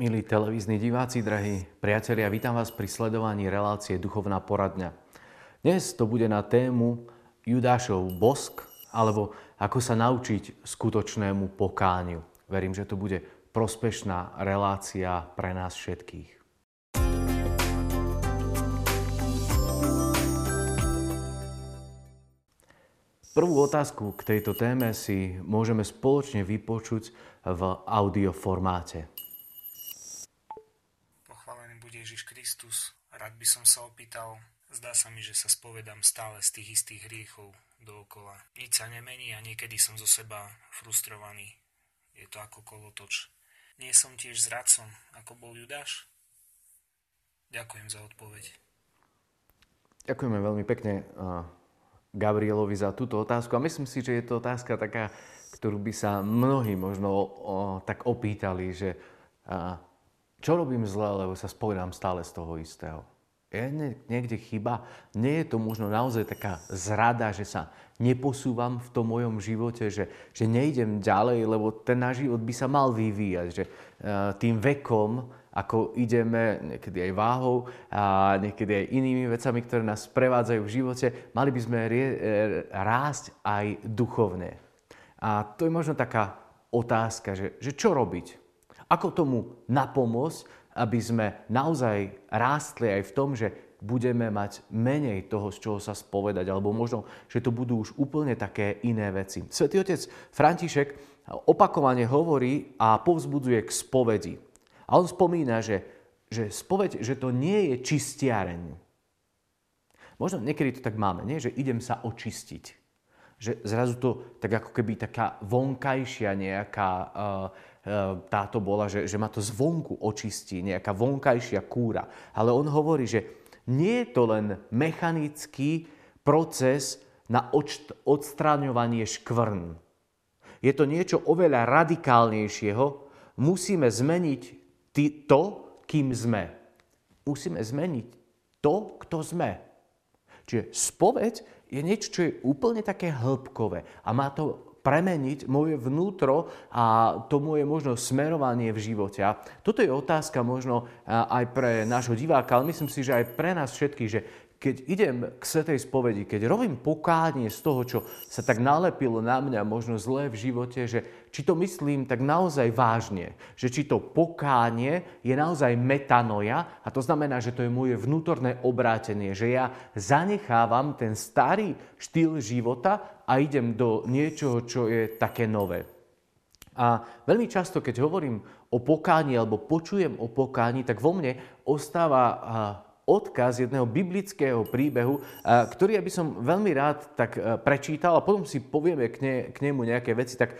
Milí televízni diváci, drahí priatelia, vítam vás pri sledovaní relácie Duchovná poradňa. Dnes to bude na tému Judášov bosk, alebo ako sa naučiť skutočnému pokániu. Verím, že to bude prospešná relácia pre nás všetkých. Prvú otázku k tejto téme si môžeme spoločne vypočuť v audioformáte. Ježiš Kristus, rád by som sa opýtal, zdá sa mi, že sa spovedám stále z tých istých hriechov dookola. Nič sa nemení a niekedy som zo seba frustrovaný. Je to ako kolotoč. Nie som tiež zradcom, ako bol Judáš? Ďakujem za odpoveď. Ďakujeme veľmi pekne Gabrielovi za túto otázku a myslím si, že je to otázka taká, ktorú by sa mnohí možno o, tak opýtali, že čo robím zle, lebo sa spovedám stále z toho istého? Je niekde chyba? Nie je to možno naozaj taká zrada, že sa neposúvam v tom mojom živote, že, že nejdem ďalej, lebo ten náš život by sa mal vyvíjať, že uh, tým vekom, ako ideme, niekedy aj váhou a niekedy aj inými vecami, ktoré nás prevádzajú v živote, mali by sme rie- rásť aj duchovne. A to je možno taká otázka, že, že čo robiť? Ako tomu napomôcť, aby sme naozaj rástli aj v tom, že budeme mať menej toho, z čoho sa spovedať, alebo možno, že to budú už úplne také iné veci. Svetý otec František opakovane hovorí a povzbudzuje k spovedi. A on spomína, že, že spoveď, že to nie je čistiareň. Možno niekedy to tak máme, nie? že idem sa očistiť. Že zrazu to tak ako keby taká vonkajšia nejaká uh, táto bola, že, že ma to zvonku očistí, nejaká vonkajšia kúra. Ale on hovorí, že nie je to len mechanický proces na odstraňovanie škvrn. Je to niečo oveľa radikálnejšieho. Musíme zmeniť to, kým sme. Musíme zmeniť to, kto sme. Čiže spoveď je niečo, čo je úplne také hĺbkové a má to premeniť moje vnútro a to moje možno smerovanie v živote. A toto je otázka možno aj pre nášho diváka, ale myslím si, že aj pre nás všetkých, že keď idem k Svetej spovedi, keď robím pokánie z toho, čo sa tak nalepilo na mňa možno zlé v živote, že či to myslím tak naozaj vážne, že či to pokánie je naozaj metanoja a to znamená, že to je moje vnútorné obrátenie, že ja zanechávam ten starý štýl života a idem do niečoho, čo je také nové. A veľmi často, keď hovorím o pokáni alebo počujem o pokáni, tak vo mne ostáva odkaz jedného biblického príbehu, ktorý ja by som veľmi rád tak e, prečítal a potom si povieme k, ne, k nemu nejaké veci, tak e,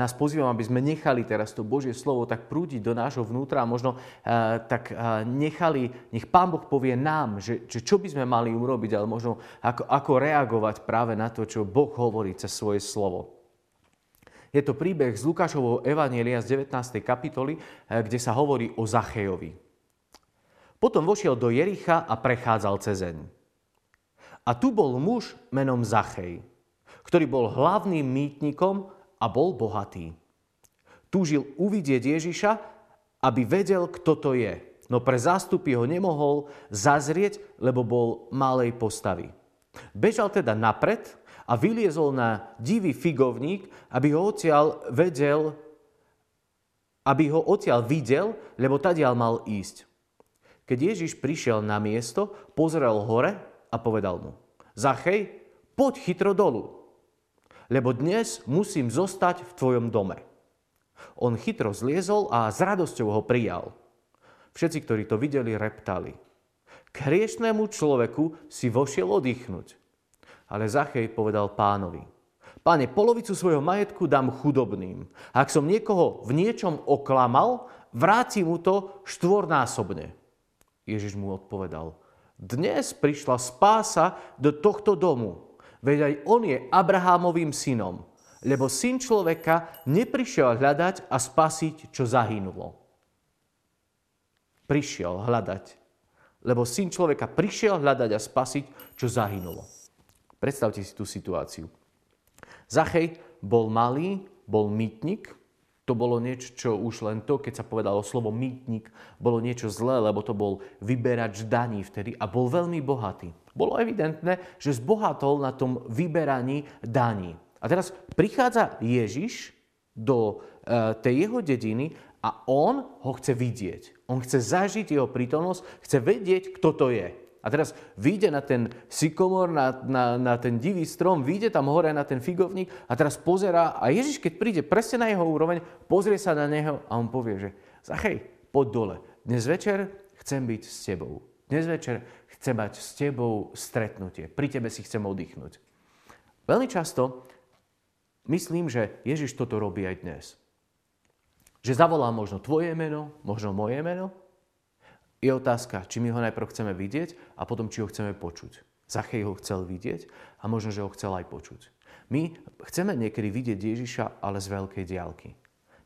nás pozývam, aby sme nechali teraz to Božie slovo tak prúdiť do nášho vnútra a možno e, tak nechali, nech Pán Boh povie nám, že, že čo by sme mali urobiť, ale možno ako, ako reagovať práve na to, čo Boh hovorí cez svoje slovo. Je to príbeh z Lukášovho Evanielia z 19. kapitoly, kde sa hovorí o Zachejovi. Potom vošiel do Jericha a prechádzal cezeň. A tu bol muž menom Zachej, ktorý bol hlavným mýtnikom a bol bohatý. Túžil uvidieť Ježiša, aby vedel, kto to je. No pre zástupy ho nemohol zazrieť, lebo bol malej postavy. Bežal teda napred a vyliezol na divý figovník, aby ho odtiaľ vedel, aby ho odtiaľ videl, lebo tadiaľ mal ísť. Keď Ježiš prišiel na miesto, pozrel hore a povedal mu, Zachej, poď chytro dolu, lebo dnes musím zostať v tvojom dome. On chytro zliezol a s radosťou ho prijal. Všetci, ktorí to videli, reptali. K hriešnému človeku si vošiel oddychnúť. Ale Zachej povedal pánovi, Páne, polovicu svojho majetku dám chudobným. Ak som niekoho v niečom oklamal, vrátim mu to štvornásobne. Ježiš mu odpovedal, dnes prišla spása do tohto domu, veď aj on je Abrahámovým synom, lebo syn človeka neprišiel hľadať a spasiť, čo zahynulo. Prišiel hľadať, lebo syn človeka prišiel hľadať a spasiť, čo zahynulo. Predstavte si tú situáciu. Zachej bol malý, bol mýtnik, to bolo niečo, čo už len to, keď sa povedalo slovo mýtnik, bolo niečo zlé, lebo to bol vyberač daní vtedy a bol veľmi bohatý. Bolo evidentné, že zbohatol na tom vyberaní daní. A teraz prichádza Ježiš do e, tej jeho dediny a on ho chce vidieť. On chce zažiť jeho prítomnosť, chce vedieť, kto to je. A teraz vyjde na ten sykomor, na, na, na ten divý strom, vyjde tam hore na ten figovník a teraz pozerá a Ježiš, keď príde presne na jeho úroveň, pozrie sa na neho a on povie, že Zachej, poď dole. Dnes večer chcem byť s tebou. Dnes večer chcem mať s tebou stretnutie. Pri tebe si chcem oddychnúť. Veľmi často myslím, že Ježiš toto robí aj dnes. Že zavolá možno tvoje meno, možno moje meno je otázka, či my ho najprv chceme vidieť a potom, či ho chceme počuť. Zachej ho chcel vidieť a možno, že ho chcel aj počuť. My chceme niekedy vidieť Ježiša, ale z veľkej diálky.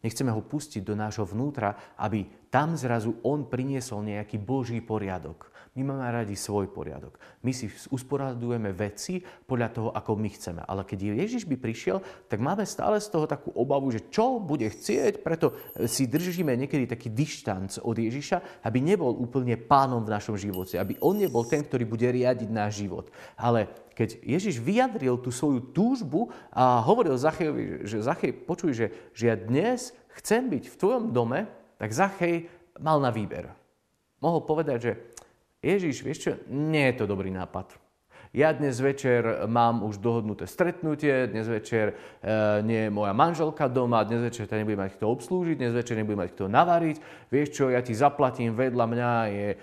Nechceme ho pustiť do nášho vnútra, aby tam zrazu on priniesol nejaký Boží poriadok. My máme radi svoj poriadok. My si usporadujeme veci podľa toho, ako my chceme. Ale keď Ježiš by prišiel, tak máme stále z toho takú obavu, že čo bude chcieť, preto si držíme niekedy taký dištanc od Ježiša, aby nebol úplne pánom v našom živote, aby on nebol ten, ktorý bude riadiť náš život. Ale keď Ježiš vyjadril tú svoju túžbu a hovoril Zachejovi, že Zachej, počuj, že, že ja dnes chcem byť v tvojom dome, tak Zachej mal na výber. Mohol povedať, že Ježiš, vieš čo, nie je to dobrý nápad. Ja dnes večer mám už dohodnuté stretnutie, dnes večer e, nie je moja manželka doma, dnes večer ťa nebudem mať kto obslúžiť, dnes večer nebudem mať kto navariť. Vieš čo, ja ti zaplatím, vedľa mňa je e,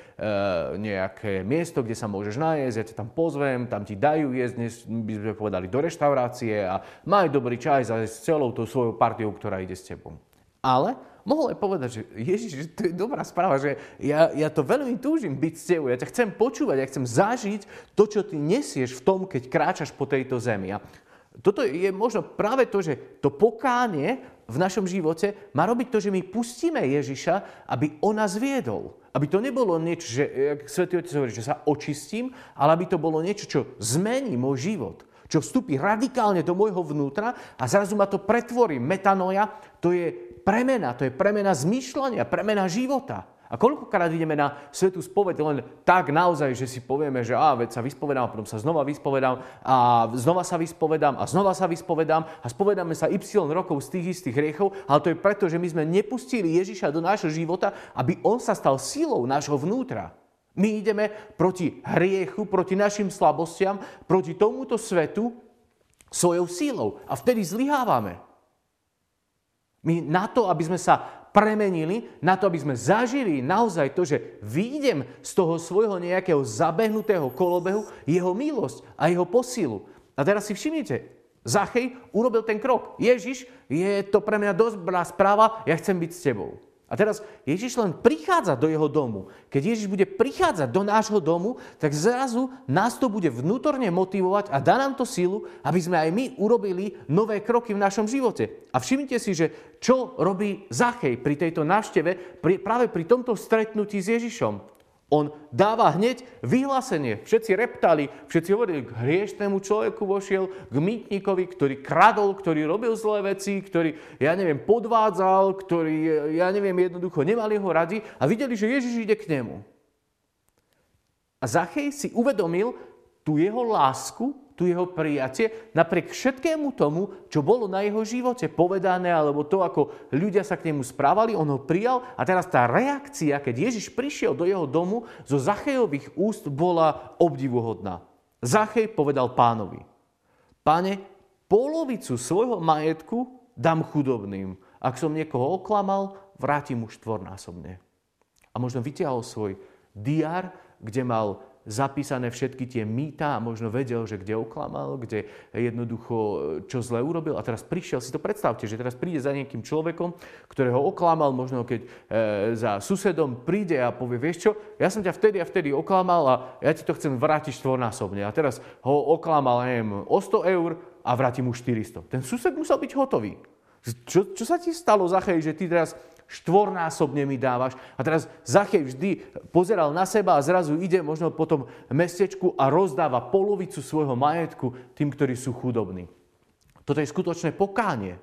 nejaké miesto, kde sa môžeš najesť, ja ťa tam pozvem, tam ti dajú jesť, dnes by sme povedali do reštaurácie a maj dobrý čaj s celou tou svojou partiou, ktorá ide s tebou. Ale mohol aj povedať, že Ježiš, to je dobrá správa, že ja, ja to veľmi túžim byť s tebou, ja ťa chcem počúvať, ja chcem zažiť to, čo ty nesieš v tom, keď kráčaš po tejto zemi. A toto je možno práve to, že to pokánie v našom živote má robiť to, že my pustíme Ježiša, aby on nás viedol. Aby to nebolo niečo, že, jak Svetý Otec hovorí, že sa očistím, ale aby to bolo niečo, čo zmení môj život čo vstúpi radikálne do môjho vnútra a zrazu ma to pretvorí. Metanoja, to je premena, to je premena zmýšľania, premena života. A koľkokrát ideme na svetú spoveď len tak naozaj, že si povieme, že á, veď sa vyspovedám, a potom sa znova vyspovedám a znova sa vyspovedám a znova sa vyspovedám a spovedáme sa y rokov z tých istých hriechov, ale to je preto, že my sme nepustili Ježiša do nášho života, aby on sa stal silou nášho vnútra. My ideme proti hriechu, proti našim slabostiam, proti tomuto svetu svojou sílou a vtedy zlyhávame. My na to, aby sme sa premenili, na to, aby sme zažili naozaj to, že výjdem z toho svojho nejakého zabehnutého kolobehu, jeho milosť a jeho posilu. A teraz si všimnite, Zachej urobil ten krok. Ježiš, je to pre mňa dosť správa, ja chcem byť s tebou. A teraz Ježiš len prichádza do jeho domu. Keď Ježiš bude prichádzať do nášho domu, tak zrazu nás to bude vnútorne motivovať a dá nám to sílu, aby sme aj my urobili nové kroky v našom živote. A všimnite si, že čo robí Zachej pri tejto návšteve, práve pri tomto stretnutí s Ježišom. On dáva hneď vyhlásenie. Všetci reptali, všetci hovorili, k hriešnému človeku vošiel, k mýtnikovi, ktorý kradol, ktorý robil zlé veci, ktorý, ja neviem, podvádzal, ktorý, ja neviem, jednoducho nemali ho radi a videli, že Ježiš ide k nemu. A Zachej si uvedomil tú jeho lásku, tu jeho prijatie, napriek všetkému tomu, čo bolo na jeho živote povedané, alebo to, ako ľudia sa k nemu správali, on ho prijal a teraz tá reakcia, keď Ježiš prišiel do jeho domu, zo Zachejových úst bola obdivuhodná. Zachej povedal pánovi, pane, polovicu svojho majetku dám chudobným. Ak som niekoho oklamal, vrátim mu štvornásobne. A možno vytiahol svoj diár, kde mal zapísané všetky tie mýta a možno vedel, že kde oklamal, kde jednoducho čo zle urobil a teraz prišiel, si to predstavte, že teraz príde za nejakým človekom, ktorého oklamal, možno keď e, za susedom príde a povie, vieš čo, ja som ťa vtedy a vtedy oklamal a ja ti to chcem vrátiť štvornásobne a teraz ho oklamal, neviem, o 100 eur a vráti mu 400. Ten sused musel byť hotový. Čo, čo sa ti stalo, Zachej, že ty teraz štvornásobne mi dávaš. A teraz Zachej vždy pozeral na seba a zrazu ide možno po tom mestečku a rozdáva polovicu svojho majetku tým, ktorí sú chudobní. Toto je skutočné pokánie.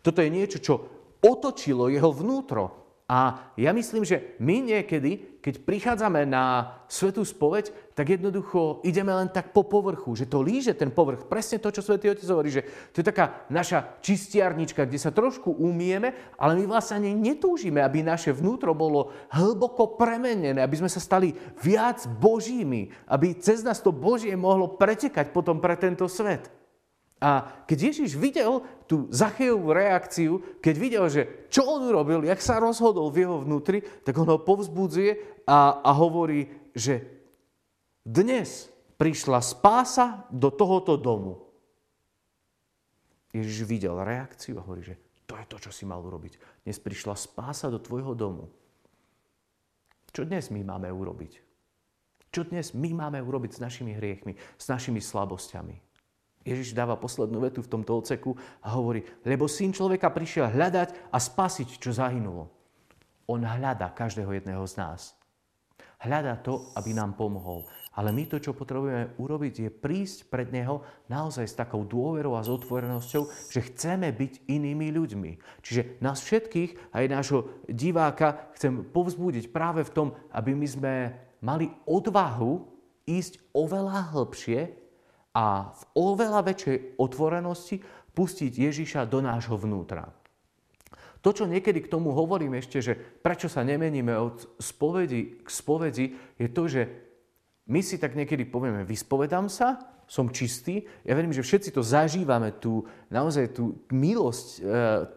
Toto je niečo, čo otočilo jeho vnútro. A ja myslím, že my niekedy, keď prichádzame na svetú spoveď, tak jednoducho ideme len tak po povrchu, že to líže ten povrch. Presne to, čo svätý Otec hovorí, že to je taká naša čistiarnička, kde sa trošku umieme, ale my vlastne ani netúžime, aby naše vnútro bolo hlboko premenené, aby sme sa stali viac božími, aby cez nás to Božie mohlo pretekať potom pre tento svet. A keď Ježiš videl tú Zachejovú reakciu, keď videl, že čo on urobil, jak sa rozhodol v jeho vnútri, tak on ho povzbudzuje a, a hovorí, že dnes prišla spása do tohoto domu. Ježiš videl reakciu a hovorí, že to je to, čo si mal urobiť. Dnes prišla spása do tvojho domu. Čo dnes my máme urobiť? Čo dnes my máme urobiť s našimi hriechmi, s našimi slabosťami? Ježiš dáva poslednú vetu v tomto oceku a hovorí, lebo syn človeka prišiel hľadať a spasiť, čo zahynulo. On hľada každého jedného z nás. Hľada to, aby nám pomohol. Ale my to, čo potrebujeme urobiť, je prísť pred Neho naozaj s takou dôverou a s otvorenosťou, že chceme byť inými ľuďmi. Čiže nás všetkých, aj nášho diváka, chcem povzbudiť práve v tom, aby my sme mali odvahu ísť oveľa hĺbšie a v oveľa väčšej otvorenosti pustiť Ježiša do nášho vnútra. To, čo niekedy k tomu hovorím ešte, že prečo sa nemeníme od spovedi k spovedi, je to, že my si tak niekedy povieme, vyspovedám sa, som čistý. Ja verím, že všetci to zažívame, tú, naozaj tú milosť e,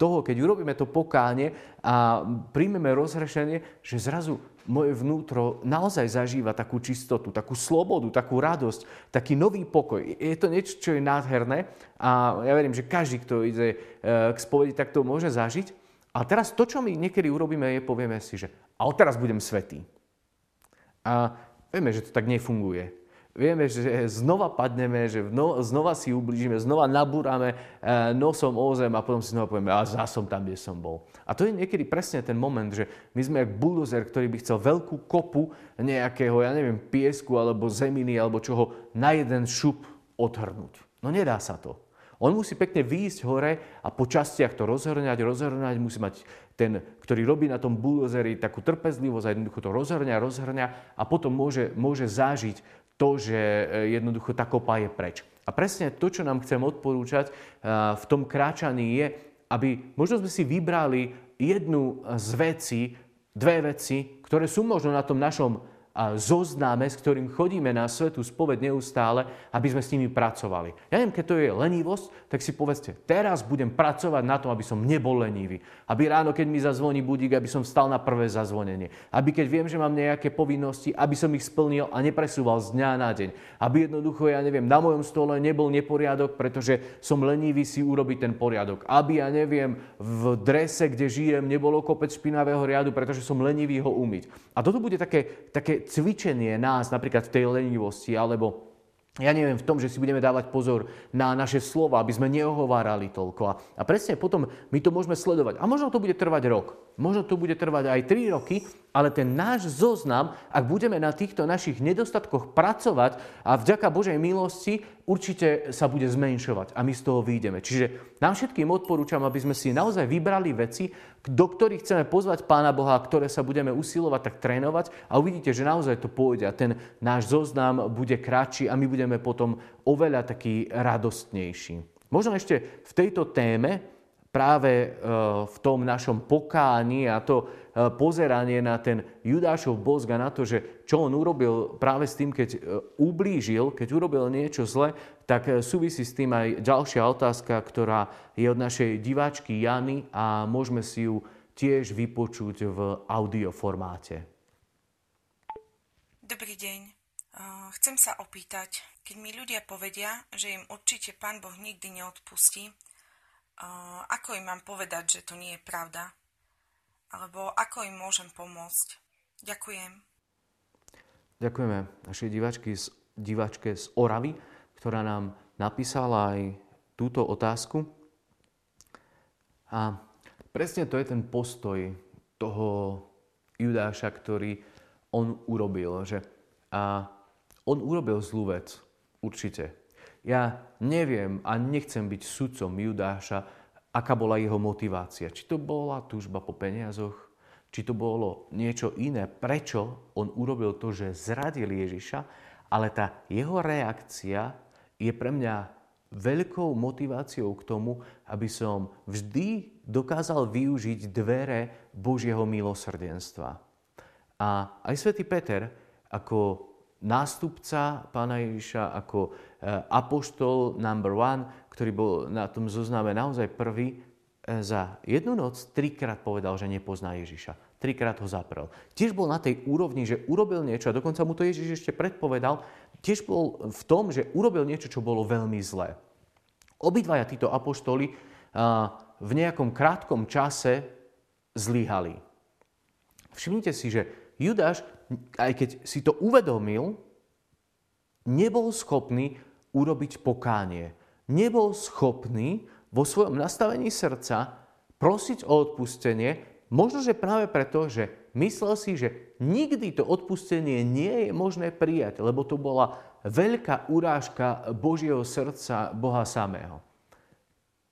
toho, keď urobíme to pokáne a príjmeme rozhrešenie, že zrazu moje vnútro naozaj zažíva takú čistotu, takú slobodu, takú radosť, taký nový pokoj. Je to niečo, čo je nádherné a ja verím, že každý, kto ide e, k spovedi, tak to môže zažiť. A teraz to, čo my niekedy urobíme, je povieme si, že a teraz budem svetý. A vieme, že to tak nefunguje vieme, že znova padneme, že znova si ublížime, znova nabúrame eh, nosom o zem a potom si znova povieme, a zá som tam, kde som bol. A to je niekedy presne ten moment, že my sme jak buldozer, ktorý by chcel veľkú kopu nejakého, ja neviem, piesku alebo zeminy alebo čoho na jeden šup odhrnúť. No nedá sa to. On musí pekne výjsť hore a po častiach to rozhrňať, rozhrňať, musí mať ten, ktorý robí na tom buldozeri takú trpezlivosť a jednoducho to rozhrňa, rozhrňa a potom môže, môže zážiť to, že e, jednoducho tá kopa je preč. A presne to, čo nám chcem odporúčať e, v tom kráčaní je, aby možno sme si vybrali jednu z vecí, dve veci, ktoré sú možno na tom našom zozname, s ktorým chodíme na svetú spoved neustále, aby sme s nimi pracovali. Ja neviem, keď to je lenivosť, tak si povedzte, teraz budem pracovať na tom, aby som nebol lenivý. Aby ráno, keď mi zazvoní budík, aby som vstal na prvé zazvonenie. Aby keď viem, že mám nejaké povinnosti, aby som ich splnil a nepresúval z dňa na deň. Aby jednoducho, ja neviem, na mojom stole nebol neporiadok, pretože som lenivý si urobiť ten poriadok. Aby, ja neviem, v drese, kde žijem, nebolo kopec špinavého riadu, pretože som lenivý ho umyť. A toto bude také, také cvičenie nás napríklad v tej lenivosti, alebo ja neviem, v tom, že si budeme dávať pozor na naše slova, aby sme neohovárali toľko. A, a presne potom my to môžeme sledovať. A možno to bude trvať rok, možno to bude trvať aj 3 roky, ale ten náš zoznam, ak budeme na týchto našich nedostatkoch pracovať a vďaka Božej milosti, určite sa bude zmenšovať a my z toho vyjdeme. Čiže nám všetkým odporúčam, aby sme si naozaj vybrali veci, do ktorých chceme pozvať Pána Boha, ktoré sa budeme usilovať tak trénovať a uvidíte, že naozaj to pôjde a ten náš zoznam bude kratší a my budeme potom oveľa taký radostnejší. Možno ešte v tejto téme práve e, v tom našom pokáni a to pozeranie na ten Judášov bosk na to, že čo on urobil práve s tým, keď e, ublížil, keď urobil niečo zle, tak súvisí s tým aj ďalšia otázka, ktorá je od našej diváčky Jany a môžeme si ju tiež vypočuť v audioformáte. Dobrý deň. Chcem sa opýtať, keď mi ľudia povedia, že im určite Pán Boh nikdy neodpustí, ako im mám povedať, že to nie je pravda? Alebo ako im môžem pomôcť? Ďakujem. Ďakujeme našej divačky, divačke z Oravy, ktorá nám napísala aj túto otázku. A presne to je ten postoj toho Judáša, ktorý on urobil. Že a on urobil zlú vec, určite. Ja neviem a nechcem byť sudcom Judáša, aká bola jeho motivácia. Či to bola túžba po peniazoch, či to bolo niečo iné, prečo on urobil to, že zradil Ježiša, ale tá jeho reakcia je pre mňa veľkou motiváciou k tomu, aby som vždy dokázal využiť dvere Božieho milosrdenstva. A aj svätý Peter ako nástupca pána Ježiša, ako e, apoštol number one, ktorý bol na tom zozname naozaj prvý, e, za jednu noc trikrát povedal, že nepozná Ježiša. Trikrát ho zaprel. Tiež bol na tej úrovni, že urobil niečo a dokonca mu to Ježiš ešte predpovedal, tiež bol v tom, že urobil niečo, čo bolo veľmi zlé. Obidvaja títo apoštoli v nejakom krátkom čase zlyhali. Všimnite si, že Judáš, aj keď si to uvedomil, nebol schopný urobiť pokánie. Nebol schopný vo svojom nastavení srdca prosiť o odpustenie, Možno, že práve preto, že myslel si, že nikdy to odpustenie nie je možné prijať, lebo to bola veľká urážka Božieho srdca Boha samého.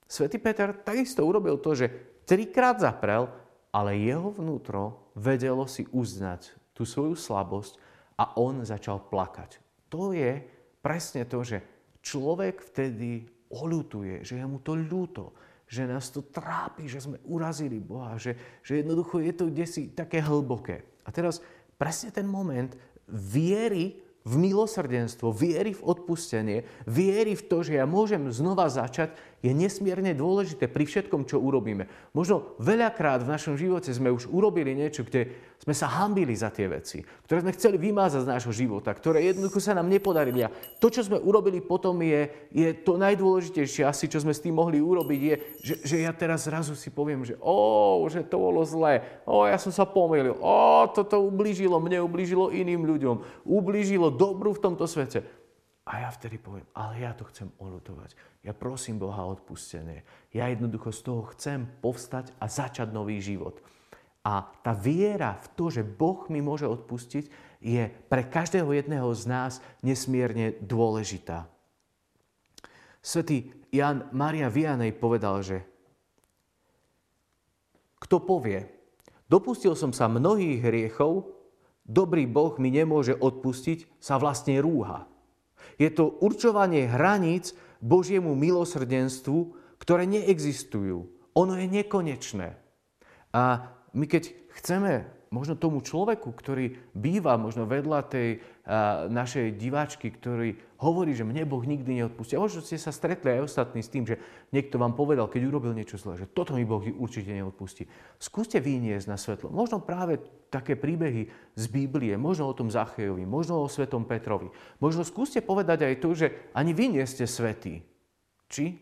Svetý Peter takisto urobil to, že trikrát zaprel, ale jeho vnútro vedelo si uznať tú svoju slabosť a on začal plakať. To je presne to, že človek vtedy oľutuje, že je mu to ľúto, že nás to trápi, že sme urazili Boha, že, že jednoducho je to kde si také hlboké. A teraz presne ten moment viery v milosrdenstvo, viery v odpustenie, viery v to, že ja môžem znova začať, je nesmierne dôležité pri všetkom, čo urobíme. Možno veľakrát v našom živote sme už urobili niečo, kde sme sa hambili za tie veci, ktoré sme chceli vymázať z nášho života, ktoré jednoducho sa nám nepodarili. A to, čo sme urobili potom, je, je to najdôležitejšie asi, čo sme s tým mohli urobiť, je, že, že ja teraz zrazu si poviem, že ó, že to bolo zlé, ó, ja som sa pomýlil, ó, toto ublížilo mne, ublížilo iným ľuďom, ublížilo dobru v tomto svete. A ja vtedy poviem, ale ja to chcem olutovať. Ja prosím Boha o odpustenie. Ja jednoducho z toho chcem povstať a začať nový život. A tá viera v to, že Boh mi môže odpustiť, je pre každého jedného z nás nesmierne dôležitá. Svetý Jan Maria Vianej povedal, že kto povie, dopustil som sa mnohých hriechov, dobrý Boh mi nemôže odpustiť, sa vlastne rúha. Je to určovanie hraníc Božiemu milosrdenstvu, ktoré neexistujú. Ono je nekonečné. A my keď chceme možno tomu človeku, ktorý býva možno vedľa tej a, našej diváčky, ktorý hovorí, že mne Boh nikdy neodpustí. A možno ste sa stretli aj ostatní s tým, že niekto vám povedal, keď urobil niečo zlé, že toto mi Boh určite neodpustí. Skúste vyniesť na svetlo. Možno práve také príbehy z Biblie, možno o tom Zachejovi, možno o svetom Petrovi. Možno skúste povedať aj to, že ani vy nie ste svetí. Či?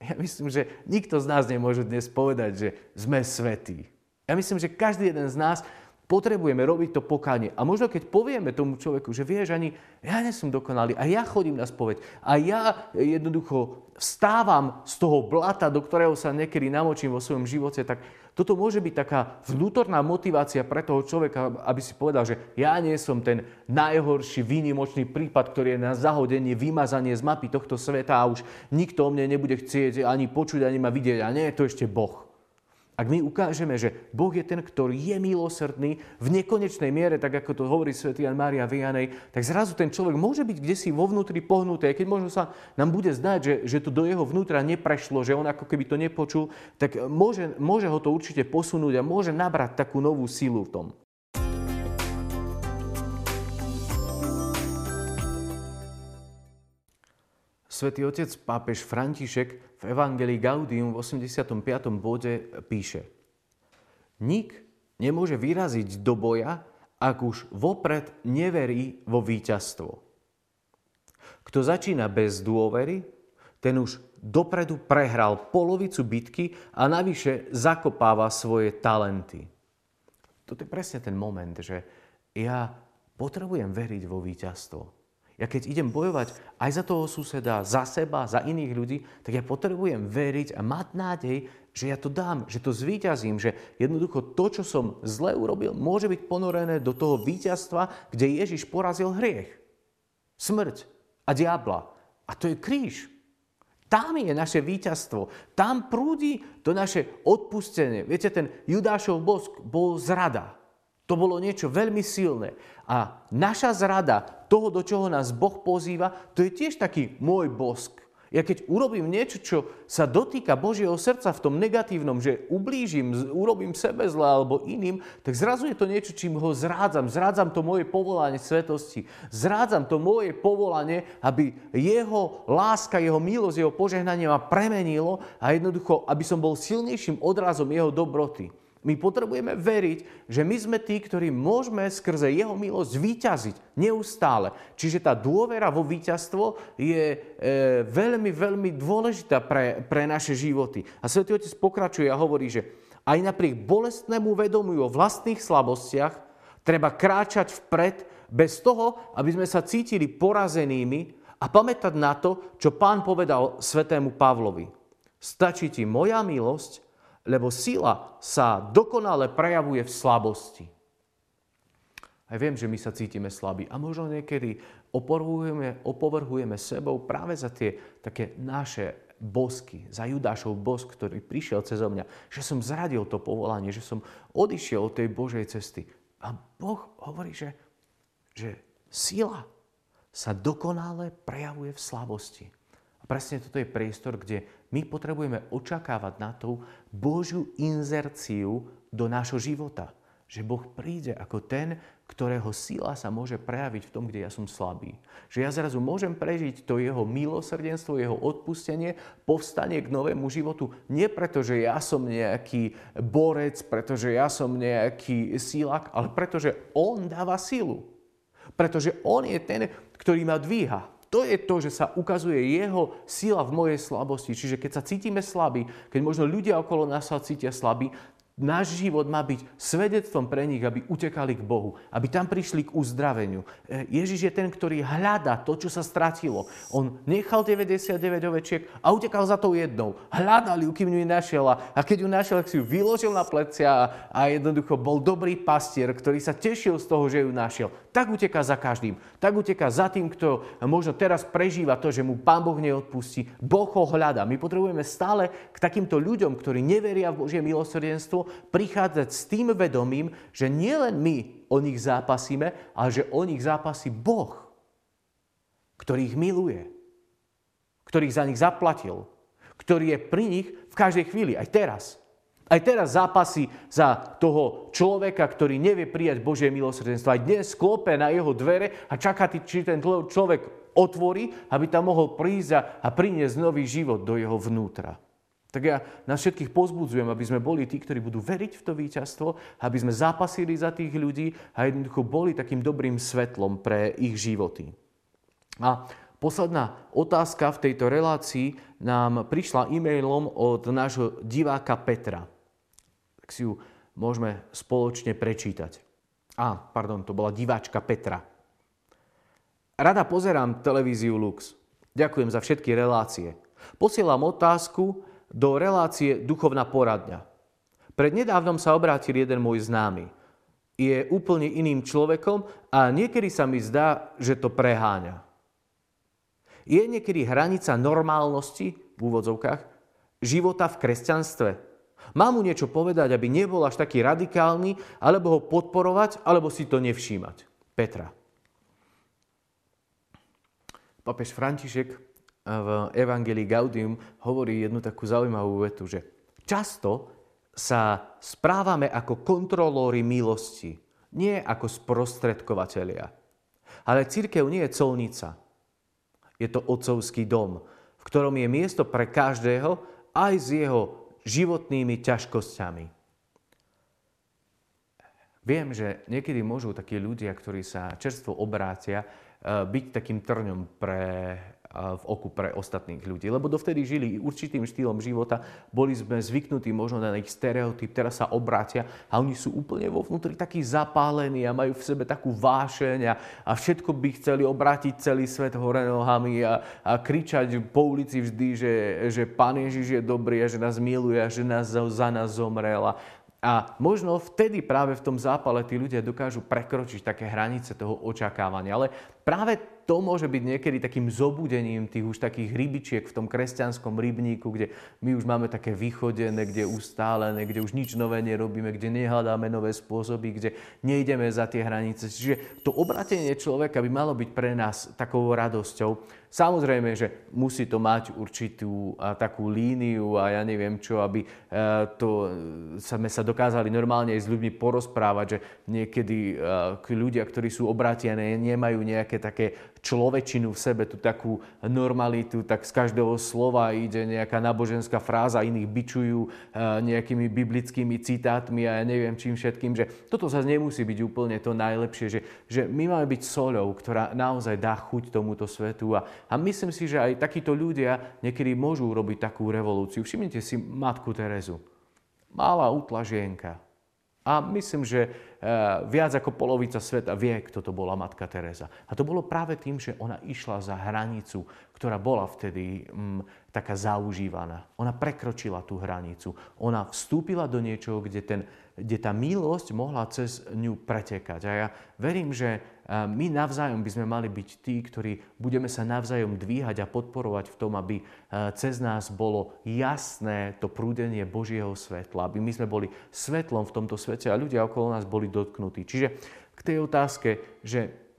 Ja myslím, že nikto z nás nemôže dnes povedať, že sme svetí. Ja myslím, že každý jeden z nás potrebujeme robiť to pokánie. A možno keď povieme tomu človeku, že vieš, ani ja nie som dokonalý a ja chodím na spoveď a ja jednoducho vstávam z toho blata, do ktorého sa niekedy namočím vo svojom živote, tak toto môže byť taká vnútorná motivácia pre toho človeka, aby si povedal, že ja nie som ten najhorší výnimočný prípad, ktorý je na zahodenie, vymazanie z mapy tohto sveta a už nikto o mne nebude chcieť ani počuť, ani ma vidieť. A nie je to ešte Boh. Ak my ukážeme, že Boh je ten, ktorý je milosrdný v nekonečnej miere, tak ako to hovorí svätý Jan Mária Vianej, tak zrazu ten človek môže byť kde si vo vnútri pohnutý. Keď možno sa nám bude zdať, že, že to do jeho vnútra neprešlo, že on ako keby to nepočul, tak môže, môže ho to určite posunúť a môže nabrať takú novú silu v tom. Svetý otec pápež František v Evangelii Gaudium v 85. bode píše Nik nemôže vyraziť do boja, ak už vopred neverí vo víťazstvo. Kto začína bez dôvery, ten už dopredu prehral polovicu bitky a navyše zakopáva svoje talenty. Toto je presne ten moment, že ja potrebujem veriť vo víťazstvo. Ja keď idem bojovať aj za toho suseda, za seba, za iných ľudí, tak ja potrebujem veriť a mať nádej, že ja to dám, že to zvíťazím, že jednoducho to, čo som zle urobil, môže byť ponorené do toho víťazstva, kde Ježiš porazil hriech, smrť a diabla. A to je kríž. Tam je naše víťazstvo. Tam prúdi to naše odpustenie. Viete, ten Judášov bosk bol zrada. To bolo niečo veľmi silné. A naša zrada, toho, do čoho nás Boh pozýva, to je tiež taký môj bosk. Ja keď urobím niečo, čo sa dotýka Božieho srdca v tom negatívnom, že ublížim, urobím sebe zle alebo iným, tak zrazu je to niečo, čím ho zrádzam. Zrádzam to moje povolanie svetosti. Zrádzam to moje povolanie, aby jeho láska, jeho milosť, jeho požehnanie ma premenilo a jednoducho, aby som bol silnejším odrazom jeho dobroty. My potrebujeme veriť, že my sme tí, ktorí môžeme skrze Jeho milosť vyťaziť neustále. Čiže tá dôvera vo víťazstvo je e, veľmi, veľmi dôležitá pre, pre naše životy. A Svetý Otec pokračuje a hovorí, že aj napriek bolestnému vedomiu o vlastných slabostiach treba kráčať vpred bez toho, aby sme sa cítili porazenými a pamätať na to, čo pán povedal svetému Pavlovi. Stačí ti moja milosť lebo sila sa dokonale prejavuje v slabosti. Aj viem, že my sa cítime slabí a možno niekedy opovrhujeme, opovrhujeme sebou práve za tie také naše bosky, za Judášov bosk, ktorý prišiel cez mňa, že som zradil to povolanie, že som odišiel od tej Božej cesty. A Boh hovorí, že, že sila sa dokonale prejavuje v slabosti presne toto je priestor, kde my potrebujeme očakávať na tú Božiu inzerciu do nášho života. Že Boh príde ako ten, ktorého sila sa môže prejaviť v tom, kde ja som slabý. Že ja zrazu môžem prežiť to jeho milosrdenstvo, jeho odpustenie, povstanie k novému životu. Nie preto, že ja som nejaký borec, pretože ja som nejaký sílak, ale pretože on dáva silu. Pretože on je ten, ktorý ma dvíha. To je to, že sa ukazuje jeho sila v mojej slabosti. Čiže keď sa cítime slabí, keď možno ľudia okolo nás sa cítia slabí, náš život má byť svedectvom pre nich, aby utekali k Bohu, aby tam prišli k uzdraveniu. E, Ježiš je ten, ktorý hľadá to, čo sa stratilo. On nechal 99 ovečiek a utekal za tou jednou. Hľadal ju, kým ju našiel a keď ju našiel, tak si ju vyložil na plecia a jednoducho bol dobrý pastier, ktorý sa tešil z toho, že ju našiel. Tak uteká za každým. Tak uteká za tým, kto možno teraz prežíva to, že mu Pán Boh neodpustí. Boh ho hľadá. My potrebujeme stále k takýmto ľuďom, ktorí neveria v Božie milosrdenstvo, prichádzať s tým vedomím, že nielen my o nich zápasíme, ale že o nich zápasí Boh, ktorý ich miluje, ktorý za nich zaplatil, ktorý je pri nich v každej chvíli, aj teraz. Aj teraz zápasí za toho človeka, ktorý nevie prijať Božie milosrdenstvo. Aj dnes klope na jeho dvere a čaká, či ten človek otvorí, aby tam mohol prísť a priniesť nový život do jeho vnútra. Tak ja nás všetkých pozbudzujem, aby sme boli tí, ktorí budú veriť v to víťazstvo, aby sme zápasili za tých ľudí a jednoducho boli takým dobrým svetlom pre ich životy. A posledná otázka v tejto relácii nám prišla e-mailom od nášho diváka Petra. Tak si ju môžeme spoločne prečítať. A, pardon, to bola diváčka Petra. Rada pozerám televíziu Lux. Ďakujem za všetky relácie. Posielam otázku, do relácie Duchovná poradňa. Prednedávnom sa obrátil jeden môj známy. Je úplne iným človekom a niekedy sa mi zdá, že to preháňa. Je niekedy hranica normálnosti, v úvodzovkách, života v kresťanstve. Mám mu niečo povedať, aby nebol až taký radikálny, alebo ho podporovať, alebo si to nevšímať. Petra. Papež František v Evangelii Gaudium hovorí jednu takú zaujímavú vetu, že často sa správame ako kontrolóri milosti, nie ako sprostredkovateľia. Ale církev nie je colnica. Je to otcovský dom, v ktorom je miesto pre každého aj s jeho životnými ťažkosťami. Viem, že niekedy môžu takí ľudia, ktorí sa čerstvo obrátia, eh, byť takým trňom pre v oku pre ostatných ľudí. Lebo dovtedy žili určitým štýlom života, boli sme zvyknutí možno na ich stereotyp, teraz sa obrátia a oni sú úplne vo vnútri takí zapálení a majú v sebe takú vášeň a, a všetko by chceli obrátiť celý svet hore nohami a, a kričať po ulici vždy, že, že Pán Ježiš je dobrý a že nás miluje a že nás za nás zomrel. A, a možno vtedy práve v tom zápale tí ľudia dokážu prekročiť také hranice toho očakávania. Ale práve to môže byť niekedy takým zobudením tých už takých rybičiek v tom kresťanskom rybníku, kde my už máme také vychodené, kde ustálené, kde už nič nové nerobíme, kde nehľadáme nové spôsoby, kde nejdeme za tie hranice. Čiže to obratenie človeka by malo byť pre nás takou radosťou. Samozrejme, že musí to mať určitú a, takú líniu a ja neviem čo, aby e, to sme sa dokázali normálne aj s ľuďmi porozprávať, že niekedy a, ľudia, ktorí sú obrátené, nemajú nejaké také človečinu v sebe, tú takú normalitu, tak z každého slova ide nejaká náboženská fráza, iných bičujú nejakými biblickými citátmi a ja neviem čím všetkým, že toto sa nemusí byť úplne to najlepšie, že, že my máme byť soľou, ktorá naozaj dá chuť tomuto svetu a, a myslím si, že aj takíto ľudia niekedy môžu urobiť takú revolúciu. Všimnite si matku Terezu. Malá utlažienka, a myslím, že eh, viac ako polovica sveta vie, kto to bola matka Teresa. A to bolo práve tým, že ona išla za hranicu, ktorá bola vtedy mm, taká zaužívaná. Ona prekročila tú hranicu. Ona vstúpila do niečoho, kde, ten, kde tá milosť mohla cez ňu pretekať. A ja verím, že my navzájom by sme mali byť tí, ktorí budeme sa navzájom dvíhať a podporovať v tom, aby cez nás bolo jasné to prúdenie Božieho svetla, aby my sme boli svetlom v tomto svete a ľudia okolo nás boli dotknutí. Čiže k tej otázke, že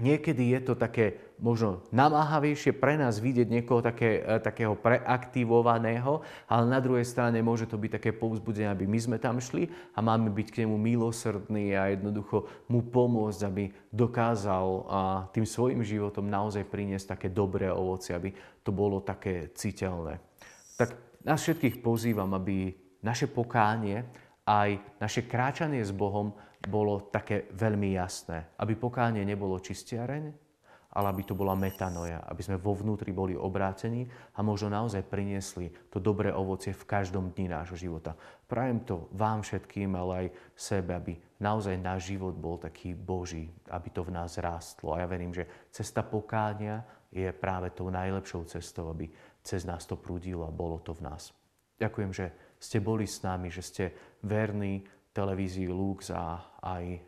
Niekedy je to také možno namáhavejšie pre nás vidieť niekoho také, e, takého preaktivovaného, ale na druhej strane môže to byť také povzbudenie, aby my sme tam šli a máme byť k nemu milosrdní a jednoducho mu pomôcť, aby dokázal tým svojim životom naozaj priniesť také dobré ovoci, aby to bolo také citeľné. Tak nás všetkých pozývam, aby naše pokánie aj naše kráčanie s Bohom bolo také veľmi jasné. Aby pokánie nebolo čistiareň, ale aby to bola metanoja, aby sme vo vnútri boli obrátení a možno naozaj priniesli to dobré ovocie v každom dni nášho života. Prajem to vám všetkým, ale aj sebe, aby naozaj náš život bol taký Boží, aby to v nás rástlo. A ja verím, že cesta pokánia je práve tou najlepšou cestou, aby cez nás to prúdilo a bolo to v nás. Ďakujem, že ste boli s nami, že ste verní televízii Lux a aj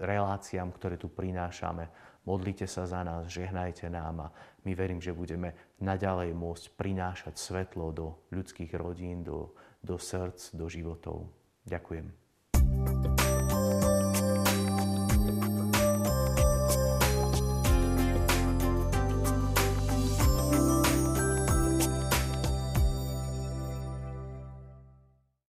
reláciám, ktoré tu prinášame. Modlite sa za nás, žehnajte nám a my verím, že budeme naďalej môcť prinášať svetlo do ľudských rodín, do, do srdc, do životov. Ďakujem.